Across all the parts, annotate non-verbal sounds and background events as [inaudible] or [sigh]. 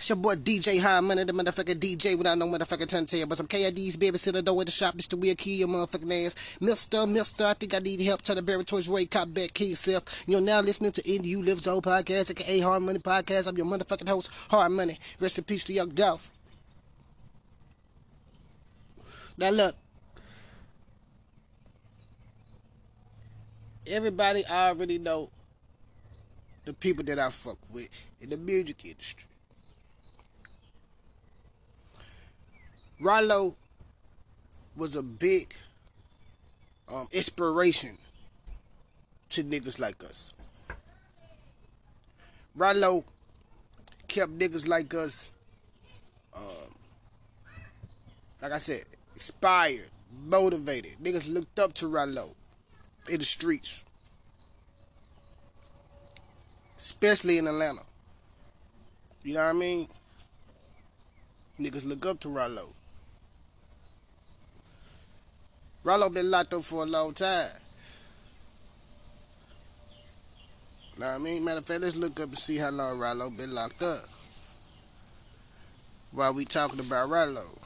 It's your boy DJ High Money, the motherfucking DJ without no motherfucking turntable. But some KID's baby sit the door at the shop, Mr. Key, your motherfucking ass. Mister, Mister, I think I need help. Turn the barrel towards Ray, cop back, key yourself. You're now listening to Indie You Live Zone podcast, aka Hard Money Podcast. I'm your motherfucking host, Hard Money. Rest in peace to Young Dolph. Now look. Everybody already know the people that I fuck with in the music industry. Ralo was a big um, inspiration to niggas like us. Ralo kept niggas like us, um, like I said, inspired, motivated. Niggas looked up to Ralo in the streets, especially in Atlanta. You know what I mean? Niggas look up to Ralo. Ralo been locked up for a long time. Know what I mean? Matter of fact, let's look up and see how long Ralo been locked up. While we talking about Ralo.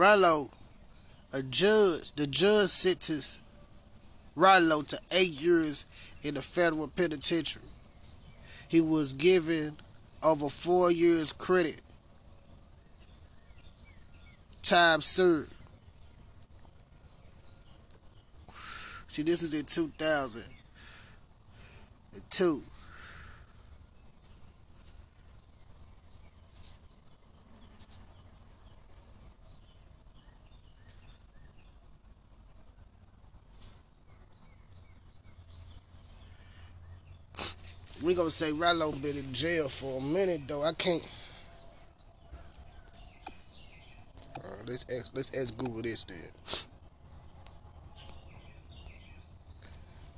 Ralo, a judge, the judge sentenced Ralo to eight years in the federal penitentiary. He was given over four years credit. Time served. See, this is in 2002. We gonna say Ralo been in jail for a minute though. I can't. Uh, let's ask, let's ask Google this then.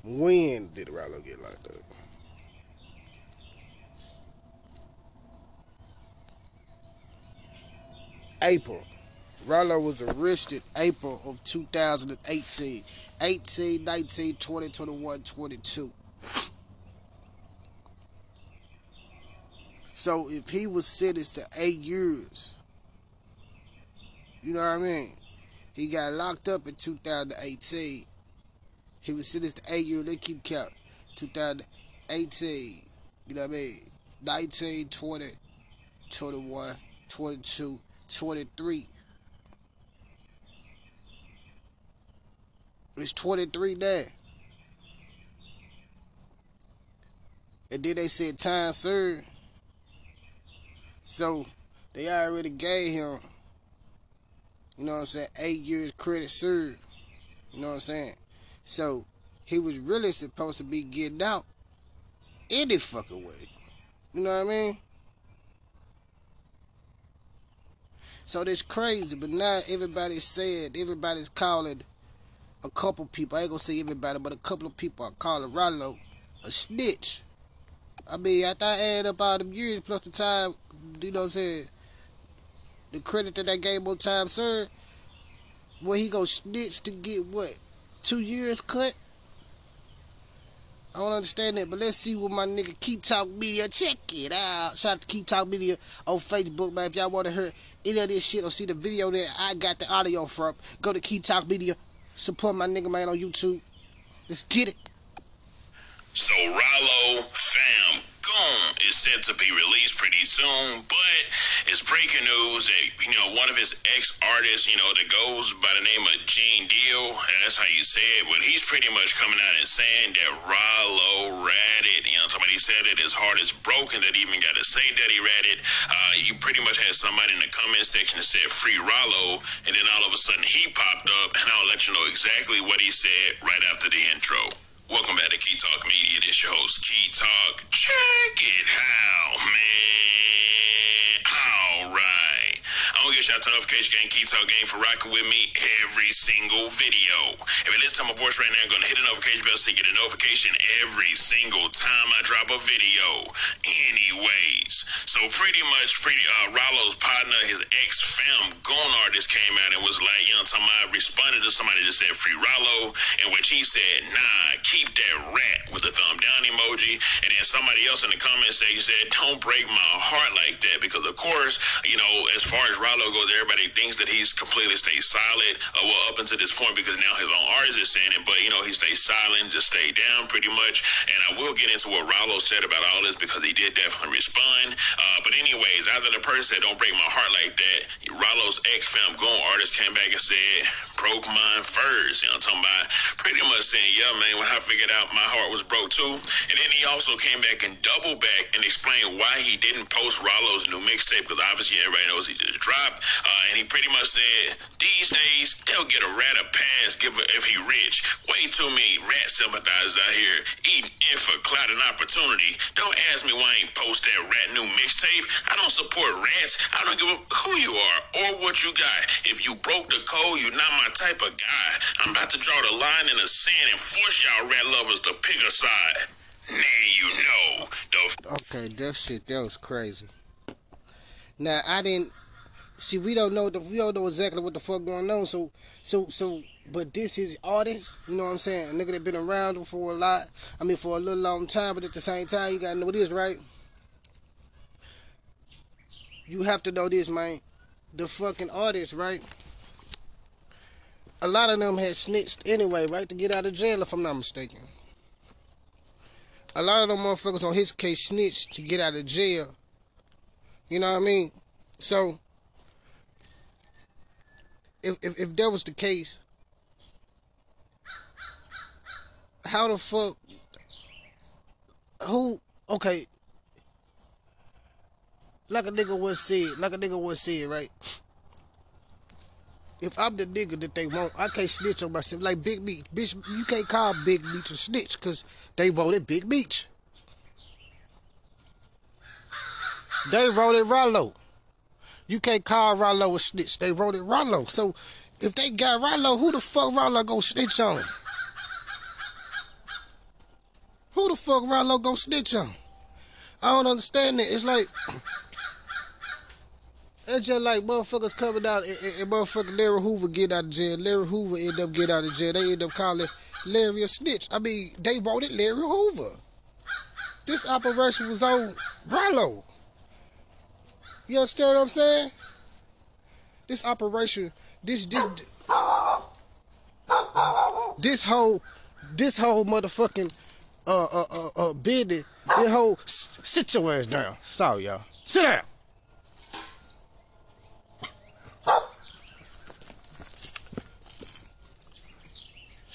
When did Ralo get locked up? April. Ralo was arrested April of 2018. 18, 19, 20, 21, 22. So if he was sentenced to eight years, you know what I mean? He got locked up in 2018. He was sentenced to eight years. They keep count. 2018. You know what I mean? 19, 20, 21, 22, 23. It's 23 there. And then they said time served. So they already gave him, you know what I'm saying, eight years credit served. You know what I'm saying? So he was really supposed to be getting out any fucking way. You know what I mean? So that's crazy, but now everybody's saying, everybody's calling a couple people, I ain't gonna say everybody, but a couple of people are calling a snitch. I mean, after I add up all them years plus the time you know what I'm saying, the credit that I gave on time sir, where he go snitch to get what, two years cut? I don't understand that, but let's see what my nigga Key Talk Media. Check it out. Shout out to Key Talk Media on Facebook, man. If y'all want to hear any of this shit or see the video that I got the audio from, go to Key Talk Media. Support my nigga man on YouTube. Let's get it. So Ralo, fam, Is set to be released pretty soon, but it's breaking news that, you know, one of his ex artists, you know, that goes by the name of Gene Deal, and that's how you say it, but he's pretty much coming out and saying that Ralo ratted. You know, somebody said that his heart is broken, that he even got to say that he ratted. Uh, you pretty much had somebody in the comment section that said free Ralo, and then all of a sudden he popped up, and I'll let you know exactly what he said right after the intro. Welcome back to Key Talk Media. This your host, Key Talk. Check it out, man. All right. I don't get shout out to Notification Gang, Key Talk Gang for rocking with me every single video. If you listen to my voice right now, I'm going to hit the notification bell so you get a notification every single time I drop a video. Anyways, so pretty much, pretty uh, Ralo's partner, his ex-fam Goon said free Ralo, in which he said, nah, keep that rat with the thumb down emoji. And then somebody else in the comments section said, don't break my heart like that because of course, you know, as far as Ralo goes, everybody thinks that he's completely stayed silent. Uh, well, up until this point, because now his own artist is saying it, but you know, he stayed silent, just stayed down pretty much. And I will get into what Ralo said about all this because he did definitely respond. Uh, but anyways, after the person said, "Don't break my heart like that," Ralo's ex-fam Goon artist came back and said, "Broke mine first. You know, I'm talking about pretty much saying, "Yeah, man, when I figured out my heart was broke too." And then he also came back and double back and explained why he didn't post Ralo's new mixtape because obviously everybody knows he just dropped. Uh, and he pretty much said, these days, they'll get a rat a pass give a, if he rich. Way too many rat sympathizers out here eating clout and opportunity. Don't ask me why I ain't post that rat new mixtape. I don't support rats. I don't give a who you are or what you got. If you broke the code, you're not my type of guy. I'm about to draw the line in the sand and force y'all rat lovers to pick a side. You know. Okay, that shit, that was crazy. Now I didn't see. We don't know the. We don't know exactly what the fuck going on. So, so, so. But this is artist. You know what I'm saying? A nigga that been around for a lot. I mean, for a little long time. But at the same time, you gotta know this, right? You have to know this, man. The fucking artist, right? A lot of them had snitched anyway, right, to get out of jail, if I'm not mistaken. A lot of them motherfuckers on his case snitched to get out of jail you know what I mean? So if if, if that was the case, how the fuck who okay like a nigga was said, like a nigga was said, right? If I'm the nigga that they want, I can't snitch on myself. Like Big Meech. Bitch, you can't call Big Meech a snitch because they voted Big Meech. They voted Ralo. You can't call Ralo a snitch. They voted Ralo. So if they got Ralo, who the fuck Ralo gonna snitch on? Who the fuck Ralo gonna snitch on? I don't understand it. It's like it's just like motherfuckers coming out and, and, motherfucking Larry Hoover get out of jail. Larry Hoover end up get out of jail. They end up calling Larry a snitch. I mean, they it Larry Hoover. This operation was on Ralo. You understand what I'm saying? This operation, this this this whole this whole motherfucking uh uh uh, uh business, this whole sit your ass down. Sorry, y'all. Sit down.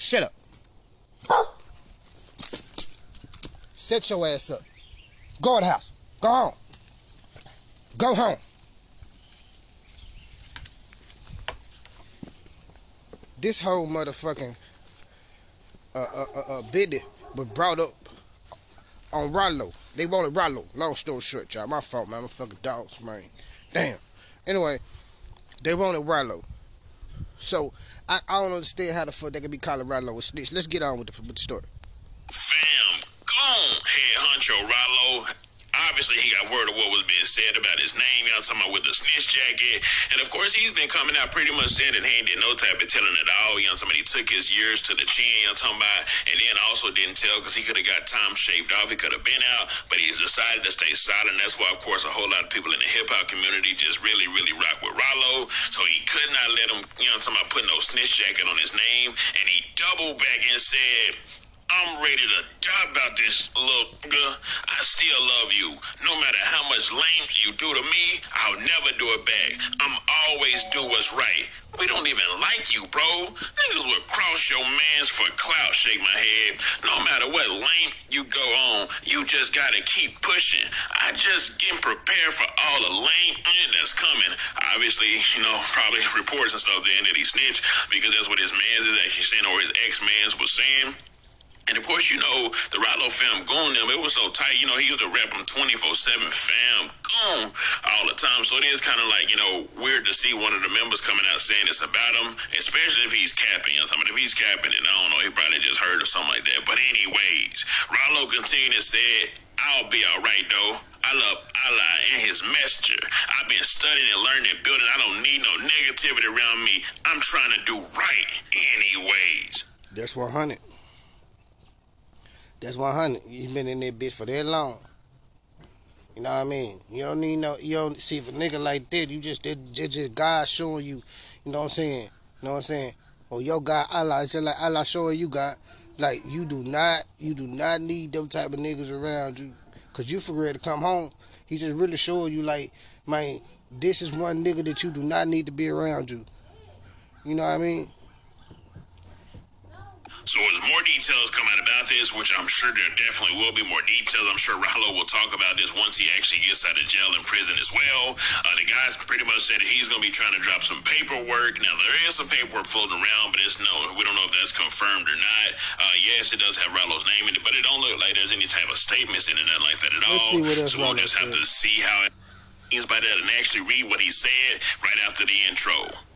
Shut up. Set your ass up. Go in the house. Go home. Go home. This whole motherfucking uh, uh, uh, uh, biddy was brought up on Ralo. They wanted Ralo. Long story short, y'all. My fault, man. I'm fucking dogs, man. Damn. Anyway, they wanted Ralo. So, I, I don't understand how the fuck they could be Colorado a snitch. Let's get on with the, with the story. Fam. Head honcho obviously he got word of what was being said about his name. Y'all talking about with the snitch jacket. And of course, he's been coming out pretty much saying that he did no type of telling at all. You know, somebody he took his years to the chin, know, talking about, and then also didn't tell because he could have got time shaved off. He could have been out, but he decided to stay silent. That's why, of course, a whole lot of people in the hip hop community just really, really rock with Ralo. So he could not let him, you know, talking about put no snitch jacket on his name. And he doubled back and said, I'm ready to die about this, little girl. I still love you. No matter how much lame you do to me, I'll never do it back. I'm always do what's right. We don't even like you, bro. Niggas will cross your mans for clout, shake my head. No matter what lane you go on, you just gotta keep pushing. I just getting prepared for all the lame that's coming. Obviously, [laughs] you know, probably reports and stuff end that he snitched because that's what his mans is actually saying or his ex-mans was saying. And of course, you know, the Ralo fam going them, it was so tight. You know, he used to rap them 24 7 fam Goon all the time. So it is kind of like, you know, weird to see one of the members coming out saying it's about him, especially if he's capping. I mean, if he's capping it, I don't know, he probably just heard or something like that. But anyways, Ralo continued to say, I'll be all right, though. I love Allah and his messenger. I've been studying and learning and building. I don't need no negativity around me. I'm trying to do right anyways. That's 100. That's 100. You've been in that bitch for that long. You know what I mean? You don't need no, you don't see if a nigga like that, you just, that, just, just God showing you, you know what I'm saying? You know what I'm saying? Or your God, Allah, just like Allah showing you God. Like, you do not, you do not need them type of niggas around you. Cause you forget to come home. He just really showing you like, man, this is one nigga that you do not need to be around you. You know what I mean? So as more details come out about this, which I'm sure there definitely will be more details, I'm sure Ralo will talk about this once he actually gets out of jail and prison as well. Uh, the guy's pretty much said he's going to be trying to drop some paperwork. Now, there is some paperwork floating around, but it's no, we don't know if that's confirmed or not. Uh, yes, it does have Ralo's name in it, but it don't look like there's any type of statements in it, nothing like that at all. so we'll just have to see how it means by that and actually read what he said right after the intro.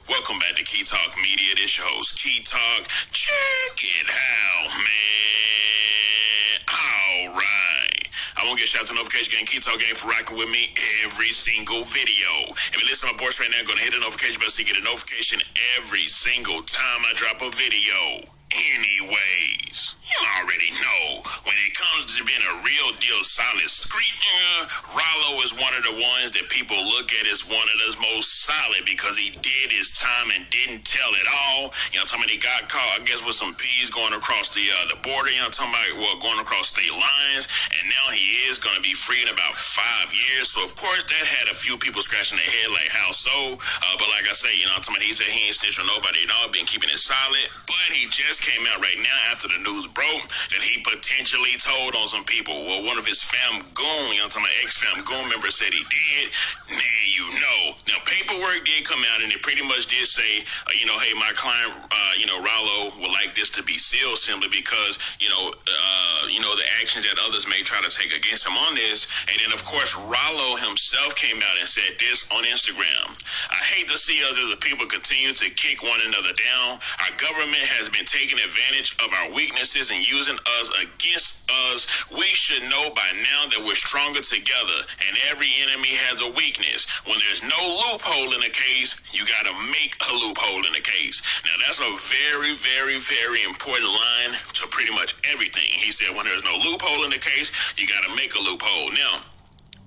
Welcome back to Key Talk Media. This your host, Key Talk. Check it out, man. All right. I want to get shout out notification game, Key Talk game for rocking with me every single video. If you listen to my voice right now, go to hit the notification bell so you get a notification every single time I drop a video. Anyways, you already know when it comes to being a real deal solid street nigga, Ralo is one of the ones that people look at as one of the most solid because he did his time and didn't tell it all. You know, talking about he got caught, I guess, with some peas going across the uh, the border. You know, talking about well, going across state lines, and now he is going to free in about five years. So of course that had a few people scratching their head like, how so? Uh, but like I say, you know, I'm talking about he said he ain't snitch on nobody at all, been keeping it solid, but he just came out right now after the news broke that he potentially told on some people. Well, one of his fam goon, you know, my ex-fam goon member said he did. Now you know. Now paperwork did come out, and it pretty much did say, uh, you know, hey, my client, uh, you know, Ralo would like this to be sealed simply because, you know, uh, you know, the actions that others may try to take against him on this. And then, of course, Ralo himself came out and said this on Instagram. I hate to see other people continue to kick one another down. Our government has been taking advantage of our weaknesses and using us against us. We should know by now that we're stronger together and every enemy has a weakness. When there's no loophole in a case, you got to make a loophole in the case. Now, that's a very, very, very important line to pretty much everything. He said, when there's no loophole in the case, you got to make a loophole. Now,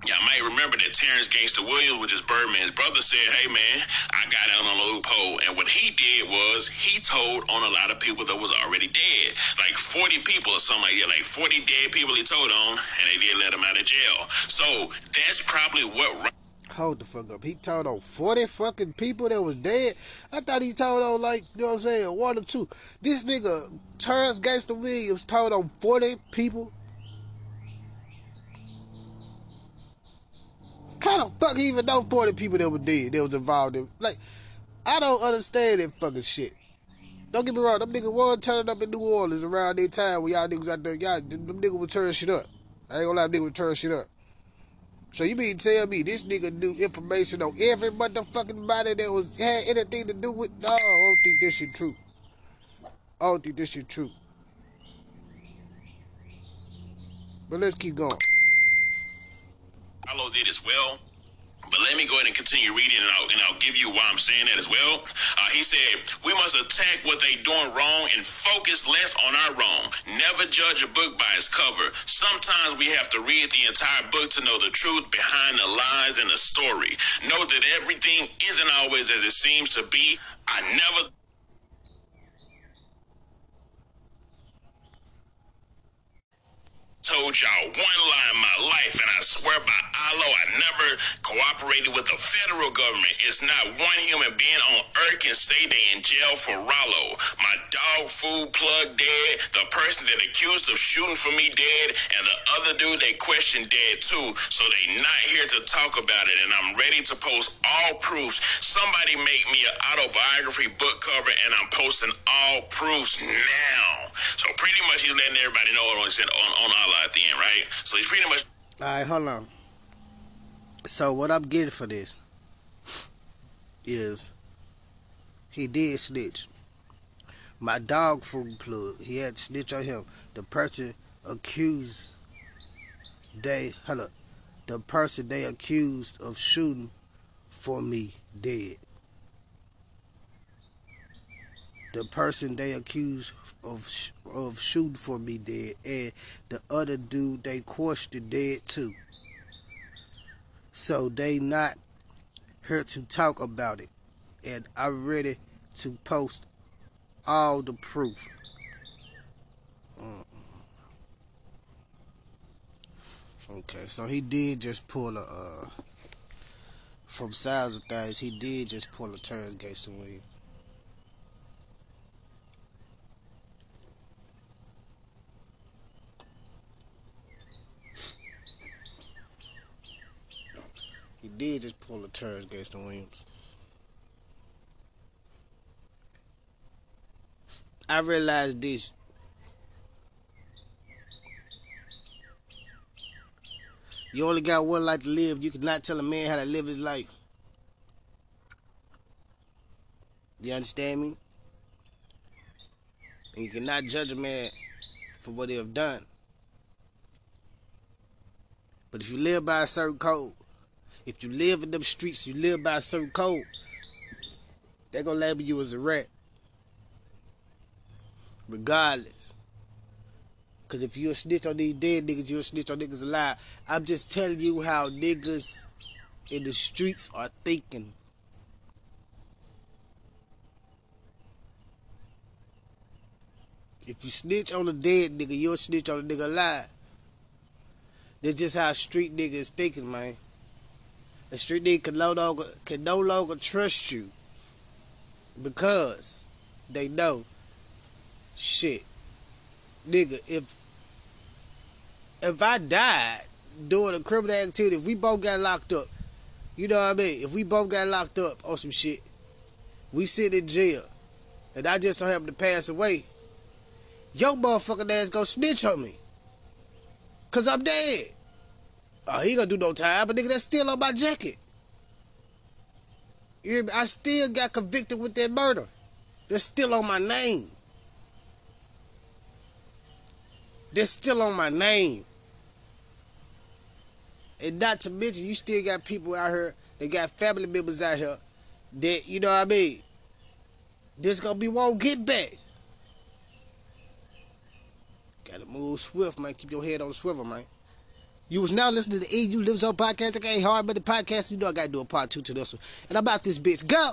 Y'all might remember that Terrence Gangster Williams, which is Birdman's brother, said, Hey man, I got out was he told on a lot of people that was already dead. Like 40 people or something like that. Like 40 dead people he told on, and they did let him out of jail. So that's probably what Hold the fuck up. He told on 40 fucking people that was dead. I thought he told on like, you know what I'm saying, one or two. This nigga, Terrence Gangster Williams, told on 40 people. How the fuck he even know 40 people that were dead that was involved in Like, I don't understand that fucking shit. Don't get me wrong, them niggas was turning up in New Orleans around that time when y'all niggas out there, y'all, them niggas would turn shit up. I ain't gonna lie, niggas would turn shit up. So you mean tell me this nigga knew information on every motherfucking body that was had anything to do with? No, I don't think this shit true. I don't think this shit true. But let's keep going. Ralo did as well. But let me go ahead and continue reading, and I'll, and I'll give you why I'm saying that as well. Uh, he said, We must attack what they doing wrong and focus less on our wrong. Never judge a book by its cover. Sometimes we have to read the entire book to know the truth behind the lies and the story. Know that everything isn't always as it seems to be. I never told y'all one lie in my life, and I swear by Allah, I never cooperated with the federal government. It's not one human being on earth can say they in jail for Ralo. My dog food plug dead, the person that accused of shooting for me dead, and the other dude they questioned dead too. So they not here to talk about it, and I'm ready to post all proofs. Somebody make me an autobiography book cover, and I'm posting all proofs now. So pretty much he's letting everybody know said on, on Allah at the end, right? So he's pretty much. All right, hold on. So what I'm getting for this is he did snitch. My dog food plug, he had snitch on him. The person accused they hello the person they accused of shooting for me dead. The person they accused of of shooting for me dead, and the other dude they questioned dead too. So they not here to talk about it, and I'm ready to post all the proof. Uh, okay, so he did just pull a, uh, from size of things, he did just pull a turn against the wing. Did just pull a against the Williams. I realized this. You only got one life to live. You cannot tell a man how to live his life. You understand me? And you cannot judge a man for what they have done. But if you live by a certain code, if you live in them streets, you live by a certain code, they're gonna label you as a rat regardless. Cause if you a snitch on these dead niggas, you a snitch on niggas alive. I'm just telling you how niggas in the streets are thinking. If you snitch on a dead nigga, you a snitch on a nigga alive. That's just how street niggas thinking, man. A street nigga can no longer can no longer trust you because they know shit, nigga, if if I died doing a criminal activity, if we both got locked up, you know what I mean? If we both got locked up on some shit, we sit in jail, and I just so happen to pass away, your motherfucking ass go snitch on me. Cause I'm dead. Oh, he gonna do no time, but nigga, that's still on my jacket. I still got convicted with that murder. That's still on my name. They're still on my name. And not to mention, you still got people out here, they got family members out here that, you know what I mean? This gonna be won't get back. Gotta move swift, man. Keep your head on the swivel, man. You was now listening to the EU Lives On Podcast. I ain't hard, but the podcast, you know I gotta do a part two to this one. And about this bitch. Go!